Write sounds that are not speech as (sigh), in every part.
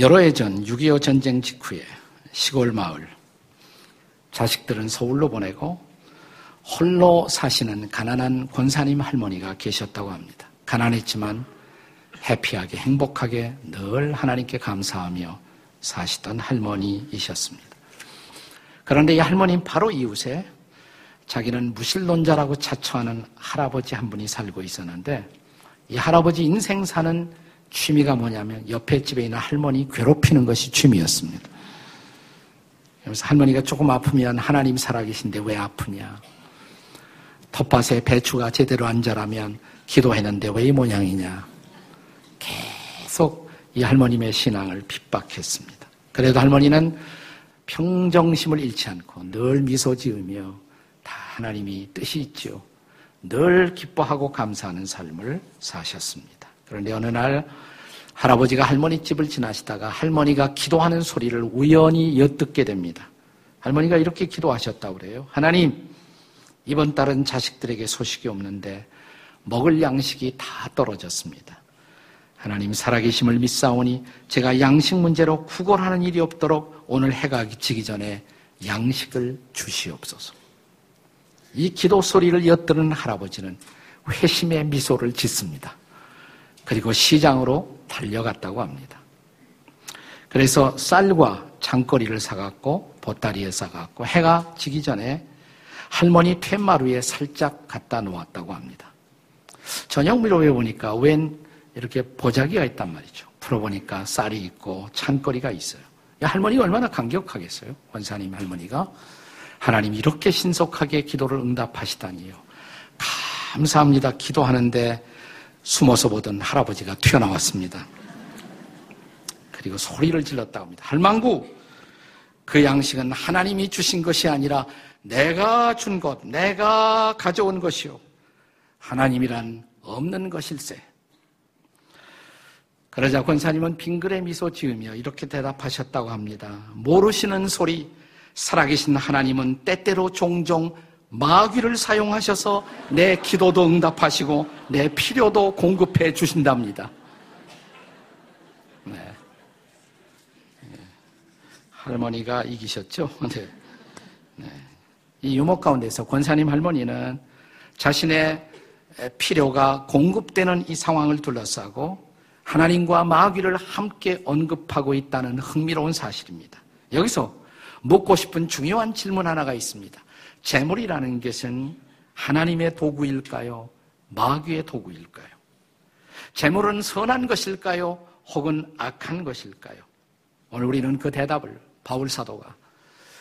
여러 해 전 6.25 전쟁 직후에 시골 마을 자식들은 서울로 보내고 홀로 사시는 가난한 권사님 할머니가 계셨다고 합니다. 가난했지만 해피하게 행복하게 늘 하나님께 감사하며 사시던 할머니이셨습니다. 그런데 이 할머님 바로 이웃에 자기는 무신론자라고 자처하는 할아버지 한 분이 살고 있었는데 이 할아버지 인생 사는 취미가 뭐냐면 옆에 집에 있는 할머니 괴롭히는 것이 취미였습니다. 그래서 할머니가 조금 아프면 하나님 살아계신데 왜 아프냐? 텃밭에 배추가 제대로 안 자라면 기도했는데 왜 이 모양이냐? 계속 이 할머님의 신앙을 핍박했습니다. 그래도 할머니는 평정심을 잃지 않고 늘 미소 지으며 다 하나님이 뜻이 있죠. 늘 기뻐하고 감사하는 삶을 사셨습니다. 그런데 어느 날 할아버지가 할머니 집을 지나시다가 할머니가 기도하는 소리를 우연히 엿듣게 됩니다. 할머니가 이렇게 기도하셨다고 그래요. 하나님, 이번 달은 자식들에게 소식이 없는데 먹을 양식이 다 떨어졌습니다. 하나님 살아계심을 믿사오니 제가 양식 문제로 구걸하는 일이 없도록 오늘 해가 지기 전에 양식을 주시옵소서. 이 기도 소리를 엿드는 할아버지는 회심의 미소를 짓습니다. 그리고 시장으로 달려갔다고 합니다. 그래서 쌀과 장거리를 사갖고 보따리에 싸갖고 해가 지기 전에 할머니 퇴마루에 살짝 갖다 놓았다고 합니다. 저녁 미로 외보니까 웬 이렇게 보자기가 있단 말이죠. 풀어보니까 쌀이 있고 찬거리가 있어요. 할머니가 얼마나 감격하겠어요? 원사님 할머니가. 하나님 이렇게 신속하게 기도를 응답하시다니요. 감사합니다. 기도하는데 숨어서 보던 할아버지가 튀어나왔습니다. 그리고 소리를 질렀다고 합니다. 할망구, 그 양식은 하나님이 주신 것이 아니라 내가 준 것, 내가 가져온 것이요. 하나님이란 없는 것일세. 그러자 권사님은 빙그레 미소 지으며 이렇게 대답하셨다고 합니다. 모르시는 소리, 살아계신 하나님은 때때로 종종 마귀를 사용하셔서 내 기도도 응답하시고 내 필요도 공급해 주신답니다. 네. 네. 할머니가 이기셨죠? (laughs) 네. 네. 이 유목 가운데서 권사님 할머니는 자신의 필요가 공급되는 이 상황을 둘러싸고 하나님과 마귀를 함께 언급하고 있다는 흥미로운 사실입니다. 여기서 묻고 싶은 중요한 질문 하나가 있습니다. 재물이라는 것은 하나님의 도구일까요? 마귀의 도구일까요? 재물은 선한 것일까요? 혹은 악한 것일까요? 오늘 우리는 그 대답을 바울 사도가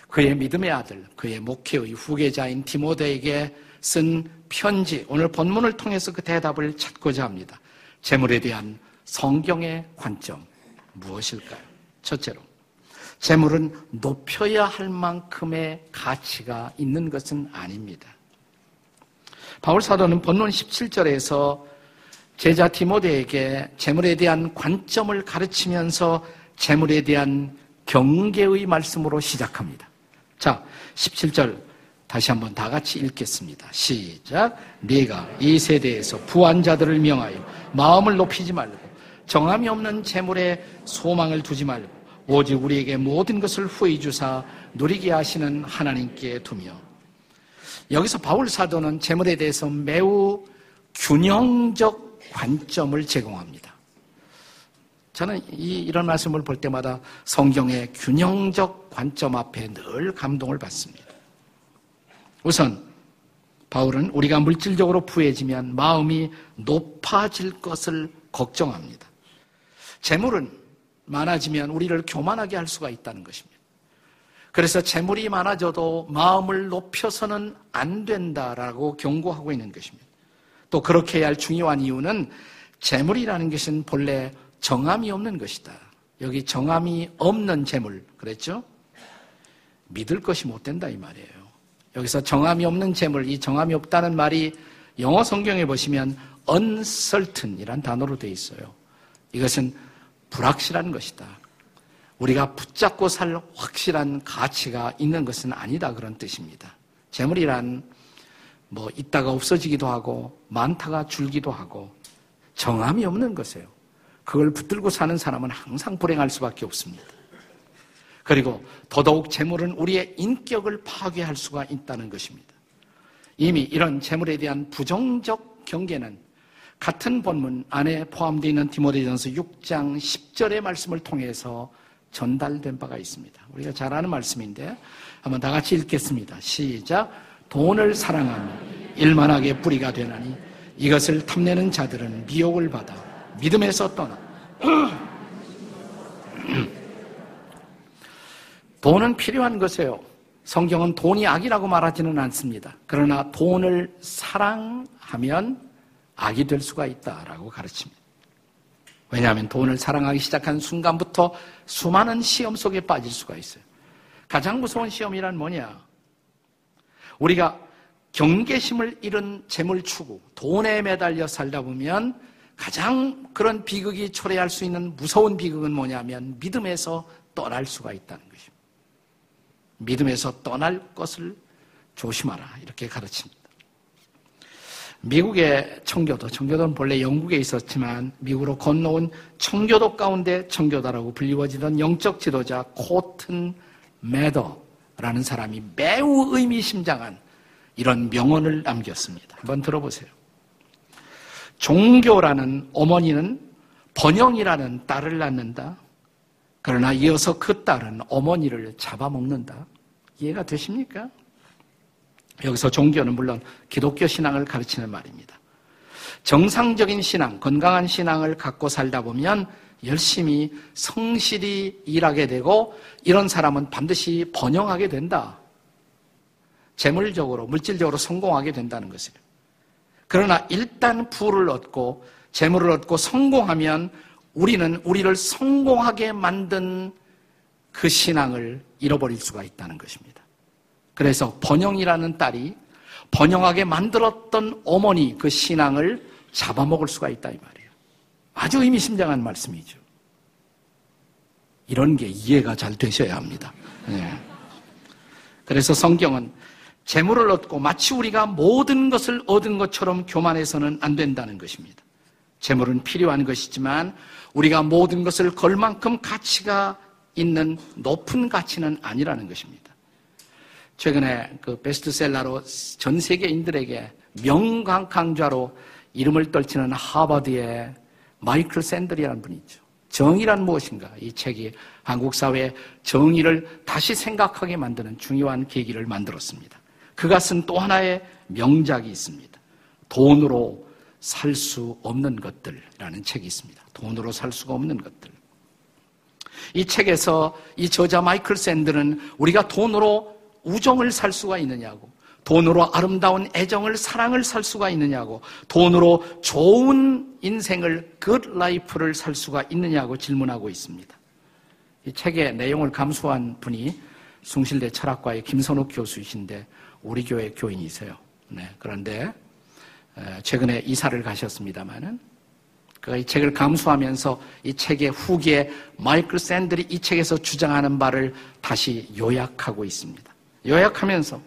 그의 믿음의 아들, 그의 목회의 후계자인 디모데에게 쓴 편지, 오늘 본문을 통해서 그 대답을 찾고자 합니다. 재물에 대한 성경의 관점 무엇일까요? 첫째로 재물은 높여야 할 만큼의 가치가 있는 것은 아닙니다. 바울 사도는 본론 17절에서 제자 디모데에게 재물에 대한 관점을 가르치면서 재물에 대한 경계의 말씀으로 시작합니다. 자, 17절 다시 한번 다 같이 읽겠습니다. 시작. 네가 이 세대에서 부한 자들을 명하여 마음을 높이지 말고 정함이 없는 재물에 소망을 두지 말고 오직 우리에게 모든 것을 후히 주사 누리게 하시는 하나님께 두며 여기서 바울 사도는 재물에 대해서 매우 균형적 관점을 제공합니다. 저는 이, 이런 말씀을 볼 때마다 성경의 균형적 관점 앞에 늘 감동을 받습니다. 우선 바울은 우리가 물질적으로 부해지면 마음이 높아질 것을 걱정합니다. 재물은 많아지면 우리를 교만하게 할 수가 있다는 것입니다. 그래서 재물이 많아져도 마음을 높여서는 안 된다라고 경고하고 있는 것입니다. 또 그렇게 해야 할 중요한 이유는 재물이라는 것은 본래 정함이 없는 것이다. 여기 정함이 없는 재물 그랬죠? 믿을 것이 못 된다 이 말이에요. 여기서 정함이 없는 재물, 이 정함이 없다는 말이 영어 성경에 보시면 uncertain이란 단어로 되어 있어요. 이것은 불확실한 것이다. 우리가 붙잡고 살 확실한 가치가 있는 것은 아니다 그런 뜻입니다. 재물이란 뭐 있다가 없어지기도 하고 많다가 줄기도 하고 정함이 없는 것이에요. 그걸 붙들고 사는 사람은 항상 불행할 수밖에 없습니다. 그리고 더더욱 재물은 우리의 인격을 파괴할 수가 있다는 것입니다. 이미 이런 재물에 대한 부정적 경계는 같은 본문 안에 포함되어 있는 디모데전서 6장 10절의 말씀을 통해서 전달된 바가 있습니다. 우리가 잘 아는 말씀인데 한번 다 같이 읽겠습니다. 시작. 돈을 사랑하면 일만하게 뿌리가 되나니 이것을 탐내는 자들은 미혹을 받아 믿음에서 떠나 (clears throat) 돈은 필요한 것이에요. 성경은 돈이 악이라고 말하지는 않습니다. 그러나 돈을 사랑하면 악이 될 수가 있다라고 가르칩니다. 왜냐하면 돈을 사랑하기 시작한 순간부터 수많은 시험 속에 빠질 수가 있어요. 가장 무서운 시험이란 뭐냐? 우리가 경계심을 잃은 재물 추구, 돈에 매달려 살다 보면 가장 그런 비극이 초래할 수 있는 무서운 비극은 뭐냐면 믿음에서 떠날 수가 있다는 것입니다. 믿음에서 떠날 것을 조심하라. 이렇게 가르칩니다. 미국의 청교도, 청교도는 본래 영국에 있었지만 미국으로 건너온 청교도 가운데 청교도라고 불리워지던 영적 지도자 코튼 매더라는 사람이 매우 의미심장한 이런 명언을 남겼습니다. 한번 들어보세요. 종교라는 어머니는 번영이라는 딸을 낳는다. 그러나 이어서 그 딸은 어머니를 잡아먹는다. 이해가 되십니까? 여기서 종교는 물론 기독교 신앙을 가르치는 말입니다. 정상적인 신앙, 건강한 신앙을 갖고 살다 보면 열심히 성실히 일하게 되고 이런 사람은 반드시 번영하게 된다. 재물적으로, 물질적으로 성공하게 된다는 것이에요. 그러나 일단 부를 얻고 재물을 얻고 성공하면 우리는 우리를 성공하게 만든 그 신앙을 잃어버릴 수가 있다는 것입니다. 그래서 번영이라는 딸이 번영하게 만들었던 어머니 그 신앙을 잡아먹을 수가 있다 이 말이에요. 아주 의미심장한 말씀이죠. 이런 게 이해가 잘 되셔야 합니다. 네. 그래서 성경은 재물을 얻고 마치 우리가 모든 것을 얻은 것처럼 교만해서는 안 된다는 것입니다. 재물은 필요한 것이지만 우리가 모든 것을 걸 만큼 가치가 있는 높은 가치는 아니라는 것입니다. 최근에 그 베스트셀러로 전 세계인들에게 명강 강좌로 이름을 떨치는 하버드의 마이클 샌들이라는 분이 있죠. 정의란 무엇인가? 이 책이 한국 사회의 정의를 다시 생각하게 만드는 중요한 계기를 만들었습니다. 그가 쓴 또 하나의 명작이 있습니다. 돈으로 살 수 없는 것들이라는 책이 있습니다. 돈으로 살 수가 없는 것들. 이 책에서 이 저자 마이클 샌델은 우리가 돈으로 우정을 살 수가 있느냐고, 돈으로 아름다운 애정을, 사랑을 살 수가 있느냐고, 돈으로 좋은 인생을, good life를 살 수가 있느냐고 질문하고 있습니다. 이 책의 내용을 감수한 분이 숭실대 철학과의 김선욱 교수이신데 우리 교회 교인이세요. 네, 그런데 최근에 이사를 가셨습니다마는 그가 이 책을 감수하면서 이 책의 후기에 마이클 샌들이 이 책에서 주장하는 바를 다시 요약하고 있습니다. 요약하면서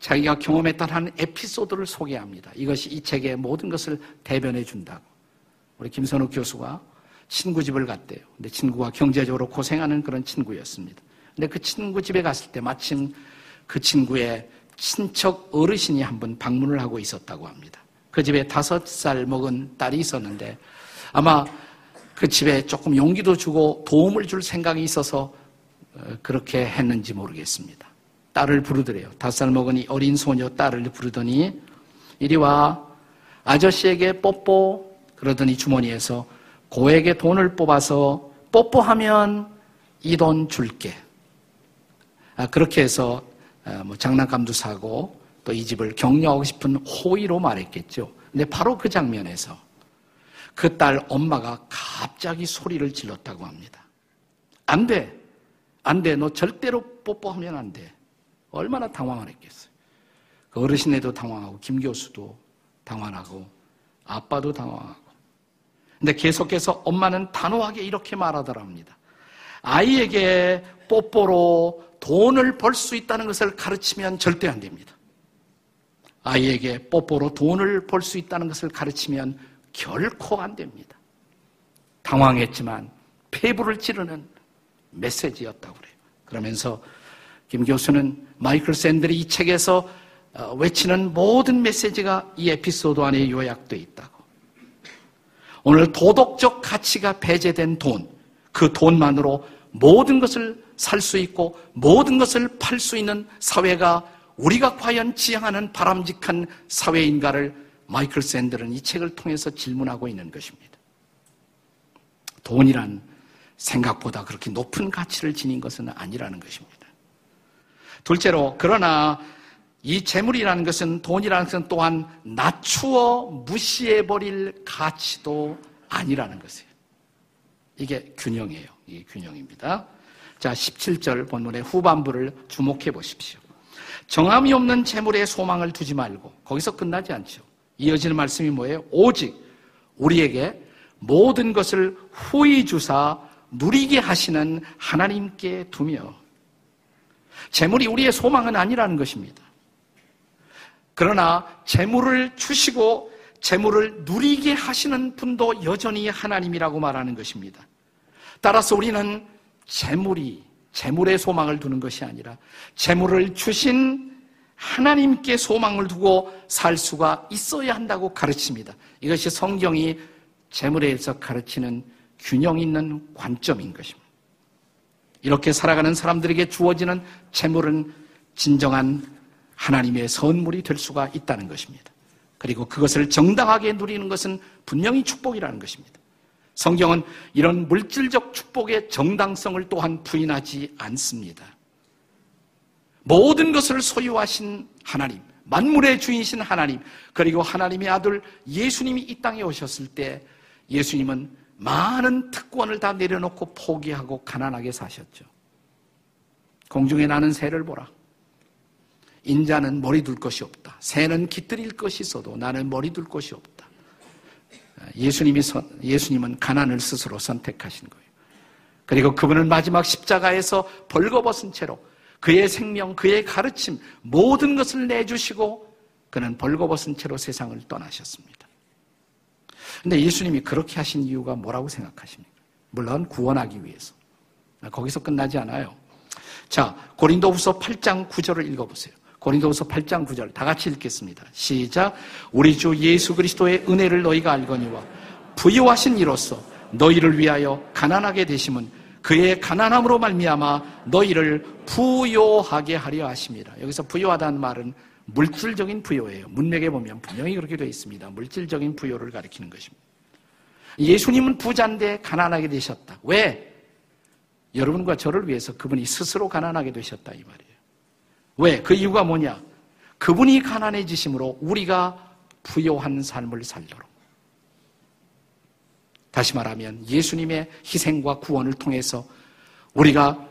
자기가 경험했던 한 에피소드를 소개합니다. 이것이 이 책의 모든 것을 대변해 준다고. 우리 김선욱 교수가 친구 집을 갔대요. 근데 친구가 경제적으로 고생하는 그런 친구였습니다. 근데 그 친구 집에 갔을 때 마침 그 친구의 친척 어르신이 한번 방문을 하고 있었다고 합니다. 그 집에 다섯 살 먹은 딸이 있었는데 아마 그 집에 조금 용기도 주고 도움을 줄 생각이 있어서 어, 그렇게 했는지 모르겠습니다. 딸을 부르더래요. 다섯 살이 어린 소녀 딸을 부르더니 이리 와 아저씨에게 뽀뽀 그러더니 주머니에서 고에게 돈을 뽑아서 뽀뽀하면 이 돈 줄게. 아, 그렇게 해서 어, 뭐 장난감도 사고 또 이 집을 격려하고 싶은 호의로 말했겠죠. 근데 바로 그 장면에서 그 딸 엄마가 갑자기 소리를 질렀다고 합니다. 안 돼. 안 돼. 너 절대로 뽀뽀하면 안 돼. 얼마나 당황을 했겠어요. 그 어르신네도 당황하고, 김 교수도 당황하고, 아빠도 당황하고. 근데 계속해서 엄마는 단호하게 이렇게 말하더랍니다. 아이에게 뽀뽀로 돈을 벌 수 있다는 것을 가르치면 절대 안 됩니다. 아이에게 뽀뽀로 돈을 벌 수 있다는 것을 가르치면 결코 안 됩니다. 당황했지만 폐부를 찌르는 메시지였다고 그래요. 그러면서 김 교수는 마이클 샌들이 이 책에서 어, 외치는 모든 메시지가 이 에피소드 안에 요약되어 있다고. 오늘 도덕적 가치가 배제된 돈, 그 돈만으로 모든 것을 살 수 있고 모든 것을 팔 수 있는 사회가 우리가 과연 지향하는 바람직한 사회인가를 마이클 샌들은 이 책을 통해서 질문하고 있는 것입니다. 돈이란 생각보다 그렇게 높은 가치를 지닌 것은 아니라는 것입니다. 둘째로, 그러나 이 재물이라는 것은 돈이라는 것은 또한 낮추어 무시해버릴 가치도 아니라는 것이에요. 이게 균형이에요. 이게 균형입니다. 자, 17절 본문의 후반부를 주목해 보십시오. 정함이 없는 재물에 소망을 두지 말고 거기서 끝나지 않죠. 이어지는 말씀이 뭐예요? 오직 우리에게 모든 것을 후히 주사 누리게 하시는 하나님께 두며 재물이 우리의 소망은 아니라는 것입니다. 그러나 재물을 주시고 재물을 누리게 하시는 분도 여전히 하나님이라고 말하는 것입니다. 따라서 우리는 재물이 재물의 소망을 두는 것이 아니라 재물을 주신 하나님께 소망을 두고 살 수가 있어야 한다고 가르칩니다. 이것이 성경이 재물에 서 가르치는 균형 있는 관점인 것입니다. 이렇게 살아가는 사람들에게 주어지는 재물은 진정한 하나님의 선물이 될 수가 있다는 것입니다. 그리고 그것을 정당하게 누리는 것은 분명히 축복이라는 것입니다. 성경은 이런 물질적 축복의 정당성을 또한 부인하지 않습니다. 모든 것을 소유하신 하나님, 만물의 주인이신 하나님, 그리고 하나님의 아들 예수님이 이 땅에 오셨을 때 예수님은 많은 특권을 다 내려놓고 포기하고 가난하게 사셨죠. 공중에 나는 새를 보라. 인자는 머리 둘 것이 없다. 새는 깃들일 것이 있어도 나는 머리 둘 것이 없다. 예수님이 예수님은 가난을 스스로 선택하신 거예요. 그리고 그분은 마지막 십자가에서 벌거벗은 채로 그의 생명, 그의 가르침 모든 것을 내주시고 그는 벌거벗은 채로 세상을 떠나셨습니다. 근데 예수님이 그렇게 하신 이유가 뭐라고 생각하십니까? 물론 구원하기 위해서. 거기서 끝나지 않아요. 자, 고린도후서 8장 9절을 읽어보세요. 고린도후서 8장 9절 다 같이 읽겠습니다. 시작. 우리 주 예수 그리스도의 은혜를 너희가 알거니와 부유하신 이로써 너희를 위하여 가난하게 되심은 그의 가난함으로 말미암아 너희를 부요하게 하려 하십니다. 여기서 부요하다는 말은 물질적인 부여예요. 문맥에 보면 분명히 그렇게 되어 있습니다. 물질적인 부여를 가리키는 것입니다. 예수님은 부자인데 가난하게 되셨다. 왜? 여러분과 저를 위해서 그분이 스스로 가난하게 되셨다 이 말이에요. 왜? 그 이유가 뭐냐? 그분이 가난해지심으로 우리가 부여한 삶을 살도록. 다시 말하면 예수님의 희생과 구원을 통해서 우리가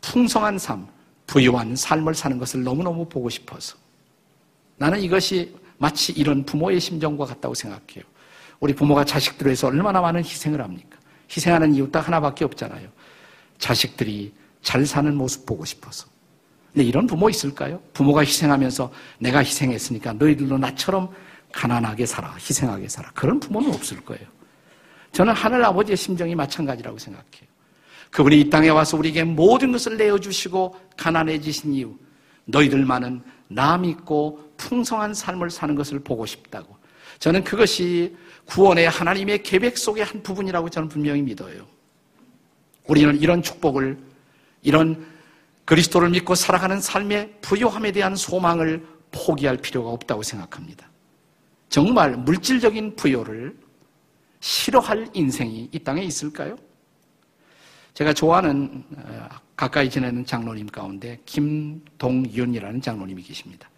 풍성한 삶, 부유한 삶을 사는 것을 너무너무 보고 싶어서 나는 이것이 마치 이런 부모의 심정과 같다고 생각해요. 우리 부모가 자식들을 위해서 얼마나 많은 희생을 합니까? 희생하는 이유 딱 하나밖에 없잖아요. 자식들이 잘 사는 모습 보고 싶어서. 근데 이런 부모 있을까요? 부모가 희생하면서 내가 희생했으니까 너희들도 나처럼 가난하게 살아, 희생하게 살아. 그런 부모는 없을 거예요. 저는 하늘 아버지의 심정이 마찬가지라고 생각해요. 그분이 이 땅에 와서 우리에게 모든 것을 내어주시고 가난해지신 이유, 너희들만은 나 믿고 풍성한 삶을 사는 것을 보고 싶다고. 저는 그것이 구원의 하나님의 계획 속의 한 부분이라고 저는 분명히 믿어요. 우리는 이런 축복을, 이런 그리스도를 믿고 살아가는 삶의 부요함에 대한 소망을 포기할 필요가 없다고 생각합니다. 정말 물질적인 부요를 싫어할 인생이 이 땅에 있을까요? 제가 좋아하는 어, 가까이 지내는 장로님 가운데 김동윤이라는 장로님이 계십니다.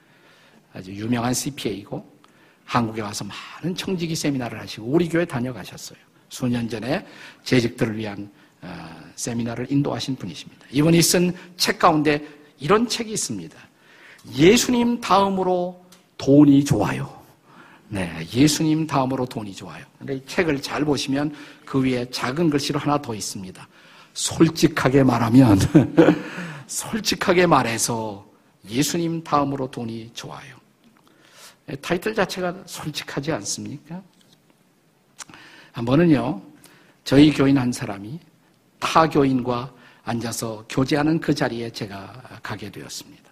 아주 유명한 CPA이고 한국에 와서 많은 청지기 세미나를 하시고 우리 교회 다녀가셨어요. 수년 전에 재직들을 위한 어, 세미나를 인도하신 분이십니다. 이분이 쓴 책 가운데 이런 책이 있습니다. 예수님 다음으로 돈이 좋아요. 네, 예수님 다음으로 돈이 좋아요. 근데 이 책을 잘 보시면 그 위에 작은 글씨로 하나 더 있습니다. 솔직하게 말하면, (laughs) 솔직하게 말해서 예수님 다음으로 돈이 좋아요. 예, 타이틀 자체가 솔직하지 않습니까? 한 번은요, 저희 교인 한 사람이 타 교인과 앉아서 교제하는 그 자리에 제가 가게 되었습니다.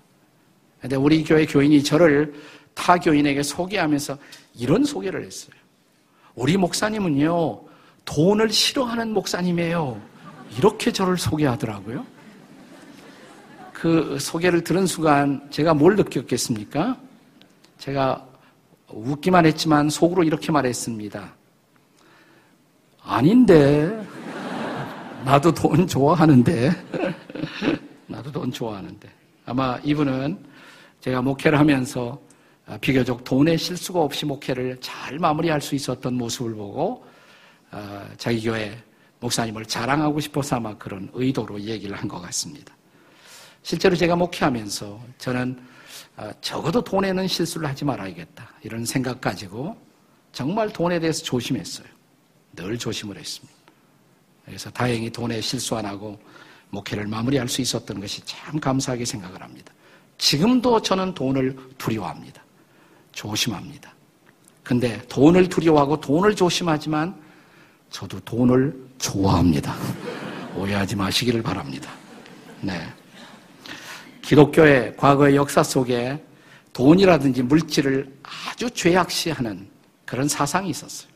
근데 우리 교회 교인이 저를 타 교인에게 소개하면서 이런 소개를 했어요. 우리 목사님은요, 돈을 싫어하는 목사님이에요. 이렇게 저를 소개하더라고요. 그 소개를 들은 순간 제가 뭘 느꼈겠습니까? 제가 웃기만 했지만 속으로 이렇게 말했습니다. 아닌데. 나도 돈 좋아하는데. 나도 돈 좋아하는데. 아마 이분은 제가 목회를 하면서 비교적 돈에 실수가 없이 목회를 잘 마무리할 수 있었던 모습을 보고 어, 자기 교회 목사님을 자랑하고 싶어서 아마 그런 의도로 얘기를 한 것 같습니다. 실제로 제가 목회하면서 저는 어, 적어도 돈에는 실수를 하지 말아야겠다 이런 생각 가지고 정말 돈에 대해서 조심했어요. 늘 조심을 했습니다. 그래서 다행히 돈에 실수 안 하고 목회를 마무리할 수 있었던 것이 참 감사하게 생각을 합니다. 지금도 저는 돈을 두려워합니다. 조심합니다. 근데 돈을 두려워하고 돈을 조심하지만 저도 돈을 좋아합니다. (laughs) 오해하지 마시기를 바랍니다. 네. 기독교의 과거의 역사 속에 돈이라든지 물질을 아주 죄악시하는 그런 사상이 있었어요.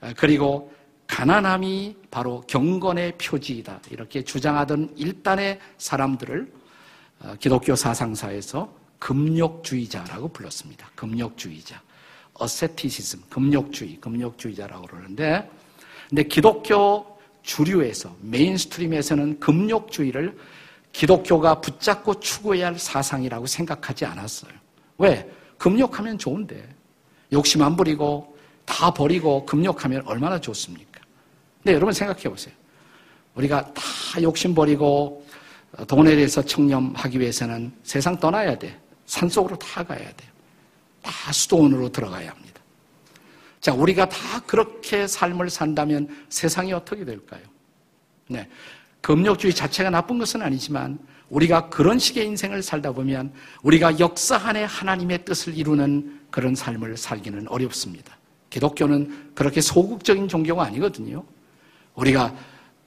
아, 그리고 가난함이 바로 경건의 표지이다. 이렇게 주장하던 일단의 사람들을 어, 기독교 사상사에서 금욕주의자라고 불렀습니다. 금욕주의자. asceticism, 금욕주의, 금욕주의자라고 그러는데, 근데 기독교 주류에서, mainstream에서는 금욕주의를 기독교가 붙잡고 추구해야 할 사상이라고 생각하지 않았어요. 왜? 금욕하면 좋은데. 욕심 안 부리고, 다 버리고 금욕하면 얼마나 좋습니까? 근데 여러분 생각해 보세요. 우리가 다 욕심 버리고 돈에 대해서 청렴하기 위해서는 세상 떠나야 돼. 산속으로 다 가야 돼요. 다 수도원으로 들어가야 합니다. 자, 우리가 다 그렇게 삶을 산다면 세상이 어떻게 될까요? 네. 금욕주의 자체가 나쁜 것은 아니지만 우리가 그런 식의 인생을 살다 보면 우리가 역사 안에 하나님의 뜻을 이루는 그런 삶을 살기는 어렵습니다. 기독교는 그렇게 소극적인 종교가 아니거든요. 우리가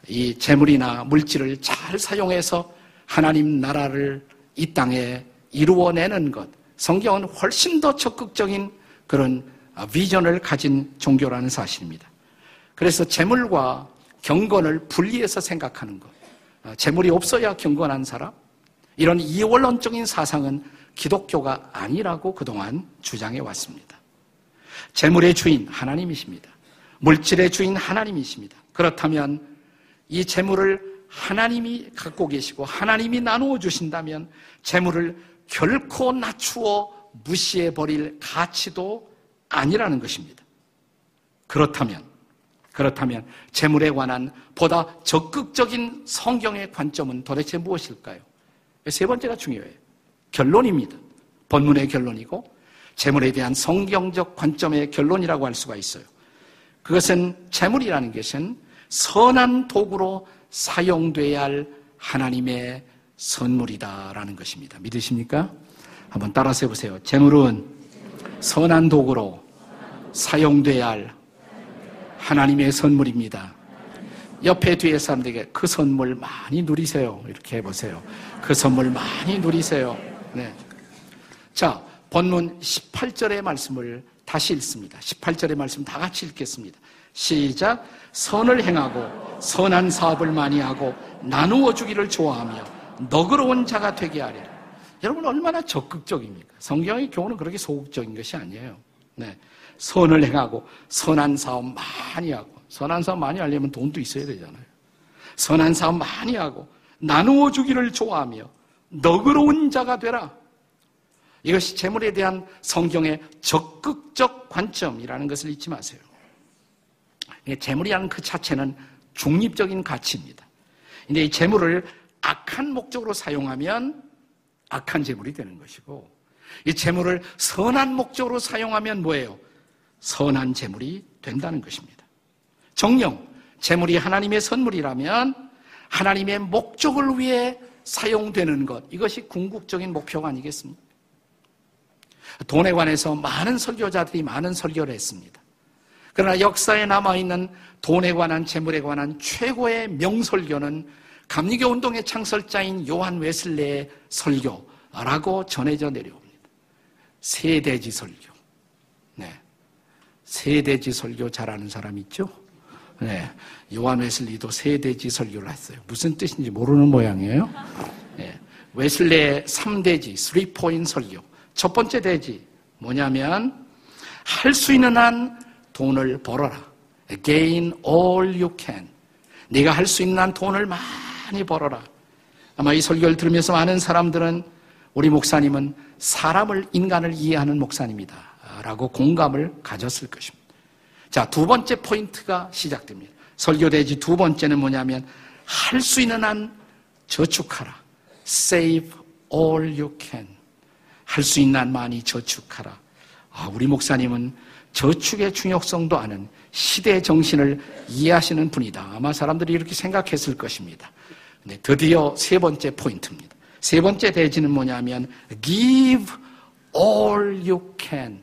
이 재물이나 물질을 잘 사용해서 하나님 나라를 이 땅에 이루어내는 것. 성경은 훨씬 더 적극적인 그런 비전을 가진 종교라는 사실입니다. 그래서 재물과 경건을 분리해서 생각하는 것. 어, 재물이 없어야 경건한 사람. 이런 이원론적인 사상은 기독교가 아니라고 그동안 주장해 왔습니다. 재물의 주인 하나님이십니다. 물질의 주인 하나님이십니다. 그렇다면 이 재물을 하나님이 갖고 계시고 하나님이 나누어 주신다면 재물을 결코 낮추어 무시해 버릴 가치도 아니라는 것입니다. 그렇다면, 그렇다면 재물에 관한 보다 적극적인 성경의 관점은 도대체 무엇일까요? 세 번째가 중요해요. 결론입니다. 본문의 결론이고 재물에 대한 성경적 관점의 결론이라고 할 수가 있어요. 그것은 재물이라는 것은 선한 도구로 사용돼야 할 하나님의 선물이다라는 것입니다. 믿으십니까? 한번 따라서 해보세요. 재물은 선한 도구로 사용돼야 할 하나님의 선물입니다. 옆에 뒤에 사람들에게 그 선물 많이 누리세요. 이렇게 해보세요. 그 선물 많이 누리세요. 네. 자, 본문 18절의 말씀을 다시 읽습니다. 18절의 말씀 다 같이 읽겠습니다. 시작. 선을 행하고 선한 사업을 많이 하고 나누어 주기를 좋아하며 너그러운 자가 되게 하리라. 여러분 얼마나 적극적입니까? 성경의 교훈은 그렇게 소극적인 것이 아니에요. 네. 선을 행하고 선한 사업 많이 하고 선한 사업 많이 하려면 돈도 있어야 되잖아요. 선한 사업 많이 하고 나누어 주기를 좋아하며 너그러운 자가 되라. 이것이 재물에 대한 성경의 적극적 관점이라는 것을 잊지 마세요. 재물이라는 그 자체는 중립적인 가치입니다. 근데 이 재물을 악한 목적으로 사용하면 악한 재물이 되는 것이고 이 재물을 선한 목적으로 사용하면 뭐예요? 선한 재물이 된다는 것입니다. 정령 재물이 하나님의 선물이라면 하나님의 목적을 위해 사용되는 것 이것이 궁극적인 목표가 아니겠습니까? 돈에 관해서 많은 설교자들이 많은 설교를 했습니다. 그러나 역사에 남아있는 돈에 관한 재물에 관한 최고의 명설교는 감리교 운동의 창설자인 요한 웨슬레의 설교라고 전해져 내려옵니다. 세대지 설교. 네. 세대지 설교 잘하는 사람 있죠? 네. 요한 웨슬리도 세대지 설교를 했어요. 무슨 뜻인지 모르는 모양이에요. 네. 웨슬레의 3대지, 3포인 설교. 첫 번째 대지, 뭐냐면, 할 수 있는 한 돈을 벌어라. Gain all you can. 네가 할 수 있는 한 돈을 많이 벌어라. 아마 이 설교를 들으면서 많은 사람들은 우리 목사님은 사람을, 인간을 이해하는 목사님이다. 라고 공감을 가졌을 것입니다. 자, 두 번째 포인트가 시작됩니다. 설교대지 두 번째는 뭐냐면, 할 수 있는 한 저축하라. Save all you can. 할 수 있는 한 많이 저축하라. 아, 우리 목사님은 저축의 중요성도 아는 시대 정신을 이해하시는 분이다. 아마 사람들이 이렇게 생각했을 것입니다. 네, 드디어 세 번째 포인트입니다. 세 번째 대지는 뭐냐면 give all you can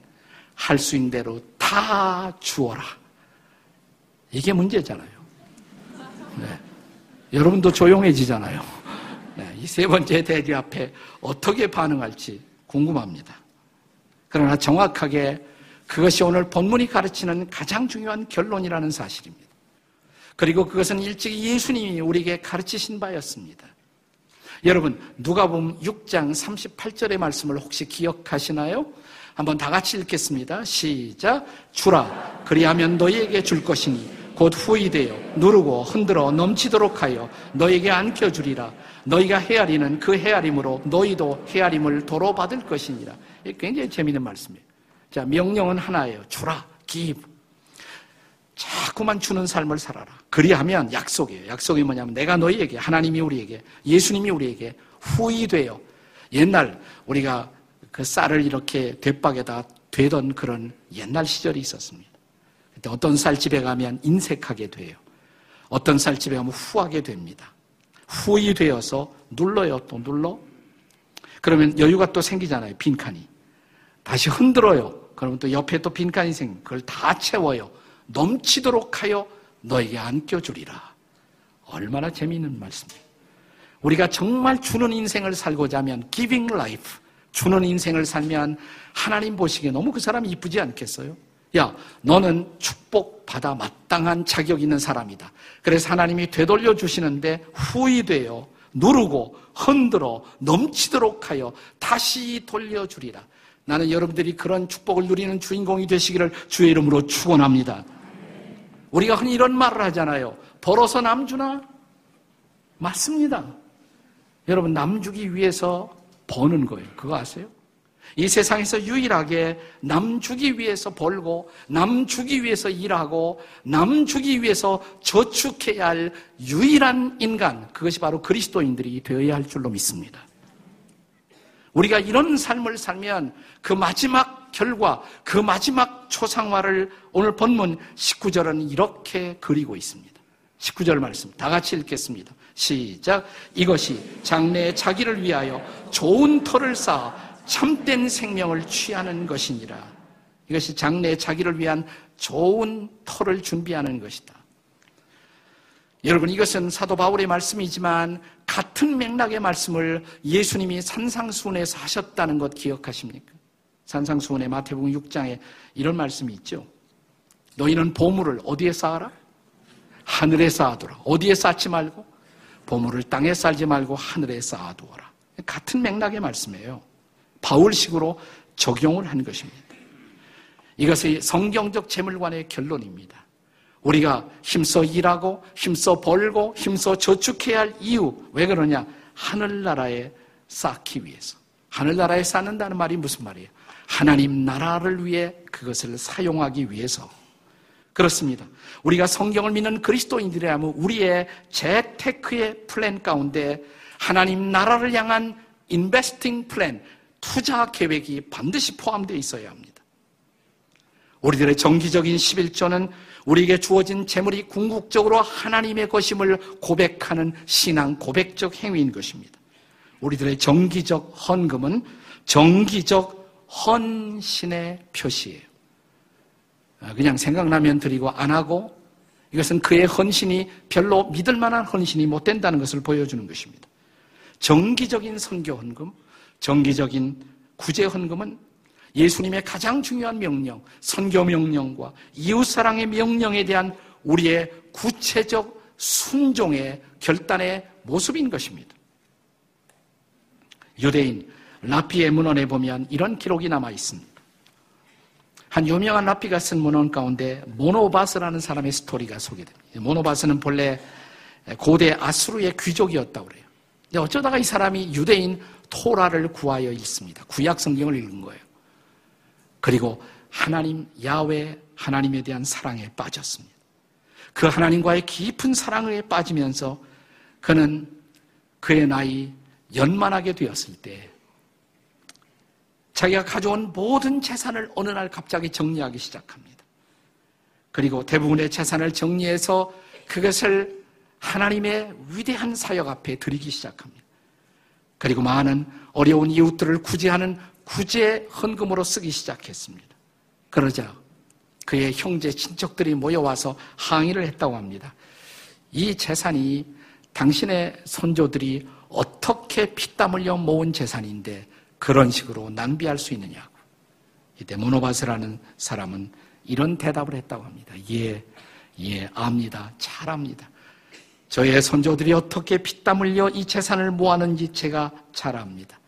할 수 있는 대로 다 주어라. 이게 문제잖아요. 네. 여러분도 조용해지잖아요. 네, 이 세 번째 대지 앞에 어떻게 반응할지 궁금합니다. 그러나 정확하게 그것이 오늘 본문이 가르치는 가장 중요한 결론이라는 사실입니다. 그리고 그것은 일찍이 예수님이 우리에게 가르치신 바였습니다. 여러분, 누가 보면 6장 38절의 말씀을 혹시 기억하시나요? 한번 다 같이 읽겠습니다. 시작. 주라. 그리하면 너희에게 줄 것이니 곧 후이되어 누르고 흔들어 넘치도록 하여 너에게 안겨주리라. 너희가 헤아리는 그 헤아림으로 너희도 헤아림을 도로 받을 것이니라. 굉장히 재미있는 말씀이에요. 자, 명령은 하나예요. 주라, give. 자꾸만 주는 삶을 살아라. 그리하면 약속이에요. 약속이 뭐냐면 내가 너희에게, 하나님이 우리에게, 예수님이 우리에게 후이되어 옛날 우리가 그 쌀을 이렇게 대박에다 되던 그런 옛날 시절이 있었습니다. 그때 어떤 쌀집에 가면 인색하게 돼요. 어떤 쌀집에 가면 후하게 됩니다. 후이 되어서 눌러요, 또 눌러. 그러면 여유가 또 생기잖아요, 빈칸이. 다시 흔들어요. 그러면 또 옆에 또 빈칸이 생, 그걸 다 채워요. 넘치도록 하여 너에게 안겨주리라. 얼마나 재미있는 말씀이에요. 우리가 정말 주는 인생을 살고자 하면 giving life, 주는 인생을 살면 하나님 보시기에 너무 그 사람이 이쁘지 않겠어요? 야, 너는 축복받아 마땅한 자격 있는 사람이다. 그래서 하나님이 되돌려 주시는데 후이 되어 누르고 흔들어 넘치도록 하여 다시 돌려주리라. 나는 여러분들이 그런 축복을 누리는 주인공이 되시기를 주의 이름으로 축원합니다. 우리가 흔히 이런 말을 하잖아요. 벌어서 남주나? 맞습니다. 여러분 남 주기 위해서 버는 거예요. 그거 아세요? 이 세상에서 유일하게 남 주기 위해서 벌고 남 주기 위해서 일하고 남 주기 위해서 저축해야 할 유일한 인간 그것이 바로 그리스도인들이 되어야 할 줄로 믿습니다. 우리가 이런 삶을 살면 그 마지막 결과, 그 마지막 초상화를 오늘 본문 19절은 이렇게 그리고 있습니다. 19절 말씀 다 같이 읽겠습니다. 시작. 이것이 장래에 자기를 위하여 좋은 터를 쌓아 참된 생명을 취하는 것이니라. 이것이 장래에 자기를 위한 좋은 터를 준비하는 것이다. 여러분 이것은 사도 바울의 말씀이지만 같은 맥락의 말씀을 예수님이 산상수훈에서 하셨다는 것 기억하십니까? 산상수훈의 마태복음 6장에 이런 말씀이 있죠. 너희는 보물을 어디에 쌓아라? 하늘에 쌓아두라. 어디에 쌓지 말고? 보물을 땅에 쌓지 말고 하늘에 쌓아두어라. 같은 맥락의 말씀이에요. 바울식으로 적용을 한 것입니다. 이것이 성경적 재물관의 결론입니다. 우리가 힘써 일하고 힘써 벌고 힘써 저축해야 할 이유 왜 그러냐? 하늘나라에 쌓기 위해서. 하늘나라에 쌓는다는 말이 무슨 말이에요? 하나님 나라를 위해 그것을 사용하기 위해서. 그렇습니다. 우리가 성경을 믿는 그리스도인들이라면 우리의 재테크의 플랜 가운데 하나님 나라를 향한 인베스팅 플랜, 투자 계획이 반드시 포함되어 있어야 합니다. 우리들의 정기적인 11조는 우리에게 주어진 재물이 궁극적으로 하나님의 것임을 고백하는 신앙 고백적 행위인 것입니다. 우리들의 정기적 헌금은 정기적 헌신의 표시예요. 어, 그냥 생각나면 드리고 안 하고 이것은 그의 헌신이 별로 믿을 만한 헌신이 못 된다는 것을 보여주는 것입니다. 정기적인 선교 헌금, 정기적인 구제 헌금은 예수님의 가장 중요한 명령, 선교 명령과 이웃 사랑의 명령에 대한 우리의 구체적 순종의 결단의 모습인 것입니다. 유대인 라피의 문헌에 보면 이런 기록이 남아 있습니다. 한 유명한 라피가 쓴 문헌 가운데 모노바스라는 사람의 스토리가 소개됩니다. 모노바스는 본래 고대 아수르의 귀족이었다고 그래요. 근데 어쩌다가 이 사람이 유대인 토라를 구하여 읽습니다. 구약 성경을 읽은 거예요. 그리고 하나님 야외 하나님에 대한 사랑에 빠졌습니다. 그 하나님과의 깊은 사랑에 빠지면서 그는 그의 나이 연만하게 되었을 때 자기가 가져온 모든 재산을 어느 날 갑자기 정리하기 시작합니다. 그리고 대부분의 재산을 정리해서 그것을 하나님의 위대한 사역 앞에 드리기 시작합니다. 그리고 많은 어려운 이웃들을 구제하는 구제 헌금으로 쓰기 시작했습니다. 그러자 그의 형제 친척들이 모여와서 항의를 했다고 합니다. 이 재산이 당신의 선조들이 어떻게 피땀 흘려 모은 재산인데 그런 식으로 낭비할 수 있느냐고. 이때 모노바스라는 사람은 이런 대답을 했다고 합니다. 예, 예, 압니다. 잘 압니다. 저의 선조들이 어떻게 피땀 흘려 이 재산을 모았는지 제가 잘 압니다.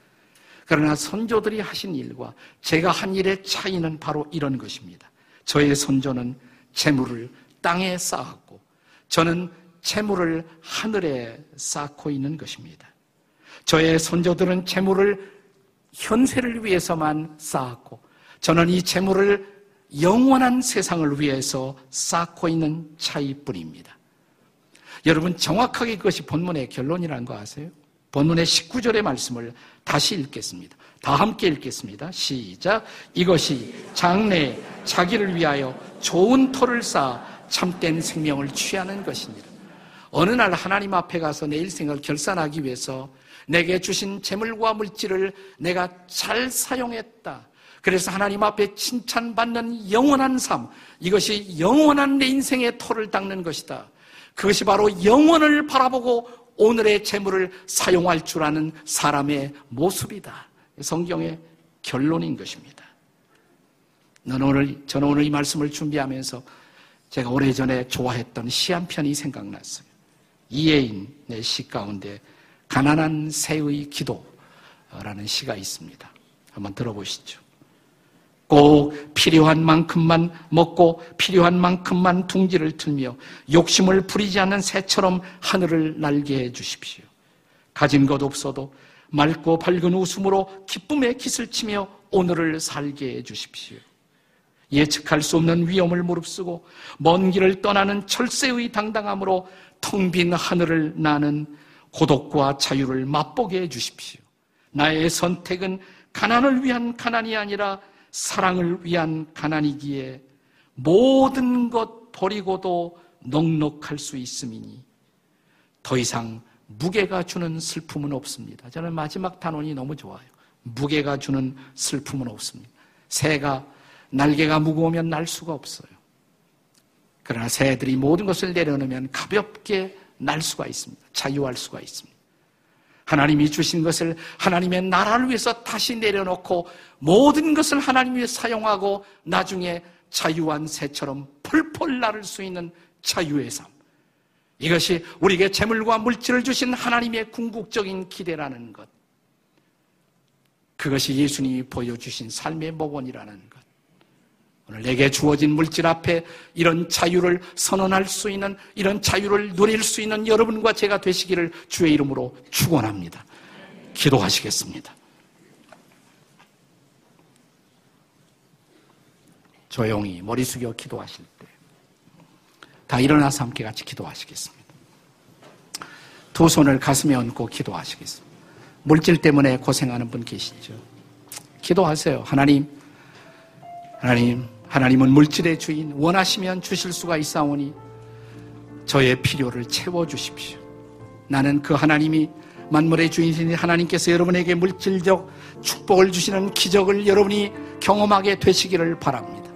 그러나 선조들이 하신 일과 제가 한 일의 차이는 바로 이런 것입니다. 저의 선조는 재물을 땅에 쌓았고 저는 재물을 하늘에 쌓고 있는 것입니다. 저의 선조들은 재물을 현세를 위해서만 쌓았고 저는 이 재물을 영원한 세상을 위해서 쌓고 있는 차이뿐입니다. 여러분 정확하게 그것이 본문의 결론이라는 거 아세요? 본문의 19절의 말씀을 다시 읽겠습니다. 다 함께 읽겠습니다. 시작. 이것이 장래 자기를 위하여 좋은 터를 쌓아 참된 생명을 취하는 것입니다. 어느 날 하나님 앞에 가서 내 일생을 결산하기 위해서 내게 주신 재물과 물질을 내가 잘 사용했다. 그래서 하나님 앞에 칭찬받는 영원한 삶, 이것이 영원한 내 인생의 토를 닦는 것이다. 그것이 바로 영원을 바라보고 오늘의 재물을 사용할 줄 아는 사람의 모습이다. 성경의 결론인 것입니다. 저는 오늘, 저는 오늘 이 말씀을 준비하면서 제가 오래전에 좋아했던 시 한 편이 생각났어요. 이예인의 시 가운데 가난한 새의 기도라는 시가 있습니다. 한번 들어보시죠. 꼭 필요한 만큼만 먹고 필요한 만큼만 둥지를 틀며 욕심을 부리지 않는 새처럼 하늘을 날게 해 주십시오. 가진 것 없어도 맑고 밝은 웃음으로 기쁨의 깃을 치며 오늘을 살게 해 주십시오. 예측할 수 없는 위험을 무릅쓰고 먼 길을 떠나는 철새의 당당함으로 텅 빈 하늘을 나는 고독과 자유를 맛보게 해 주십시오. 나의 선택은 가난을 위한 가난이 아니라 사랑을 위한 가난이기에 모든 것 버리고도 넉넉할 수 있음이니 더 이상 무게가 주는 슬픔은 없습니다. 저는 마지막 단원이 너무 좋아요. 무게가 주는 슬픔은 없습니다. 새가 날개가 무거우면 날 수가 없어요. 그러나 새들이 모든 것을 내려놓으면 가볍게 날 수가 있습니다. 자유할 수가 있습니다. 하나님이 주신 것을 하나님의 나라를 위해서 다시 내려놓고 모든 것을 하나님 위해 사용하고 나중에 자유한 새처럼 펄펄 나를 수 있는 자유의 삶. 이것이 우리에게 재물과 물질을 주신 하나님의 궁극적인 기대라는 것. 그것이 예수님이 보여주신 삶의 모본이라는 것. 오늘 내게 주어진 물질 앞에 이런 자유를 선언할 수 있는 이런 자유를 누릴 수 있는 여러분과 제가 되시기를 주의 이름으로 축원합니다. 기도하시겠습니다. 조용히 머리 숙여 기도하실 때 다 일어나서 함께 같이 기도하시겠습니다. 두 손을 가슴에 얹고 기도하시겠습니다. 물질 때문에 고생하는 분 계시죠? 기도하세요. 하나님, 하나님, 하나님은 물질의 주인, 원하시면 주실 수가 있사오니 저의 필요를 채워 주십시오. 나는 그 하나님이 만물의 주인이신 하나님께서 여러분에게 물질적 축복을 주시는 기적을 여러분이 경험하게 되시기를 바랍니다.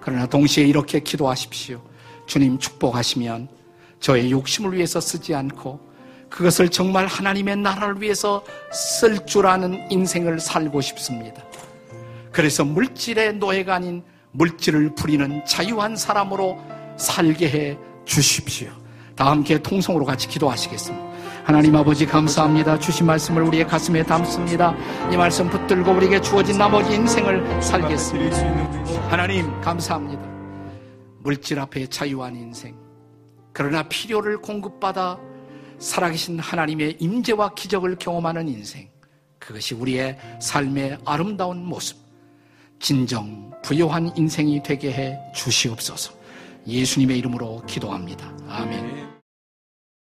그러나 동시에 이렇게 기도하십시오. 주님 축복하시면 저의 욕심을 위해서 쓰지 않고 그것을 정말 하나님의 나라를 위해서 쓸 줄 아는 인생을 살고 싶습니다. 그래서 물질의 노예가 아닌 물질을 부리는 자유한 사람으로 살게 해 주십시오. 다 함께 통성으로 같이 기도하시겠습니다. 하나님 아버지 감사합니다. 주신 말씀을 우리의 가슴에 담습니다. 이 말씀 붙들고 우리에게 주어진 나머지 인생을 살겠습니다. 하나님 감사합니다. 물질 앞에 자유한 인생. 그러나 필요를 공급받아 살아계신 하나님의 임재와 기적을 경험하는 인생. 그것이 우리의 삶의 아름다운 모습. 진정 부요한 인생이 되게 해 주시옵소서. 예수님의 이름으로 기도합니다. 아멘.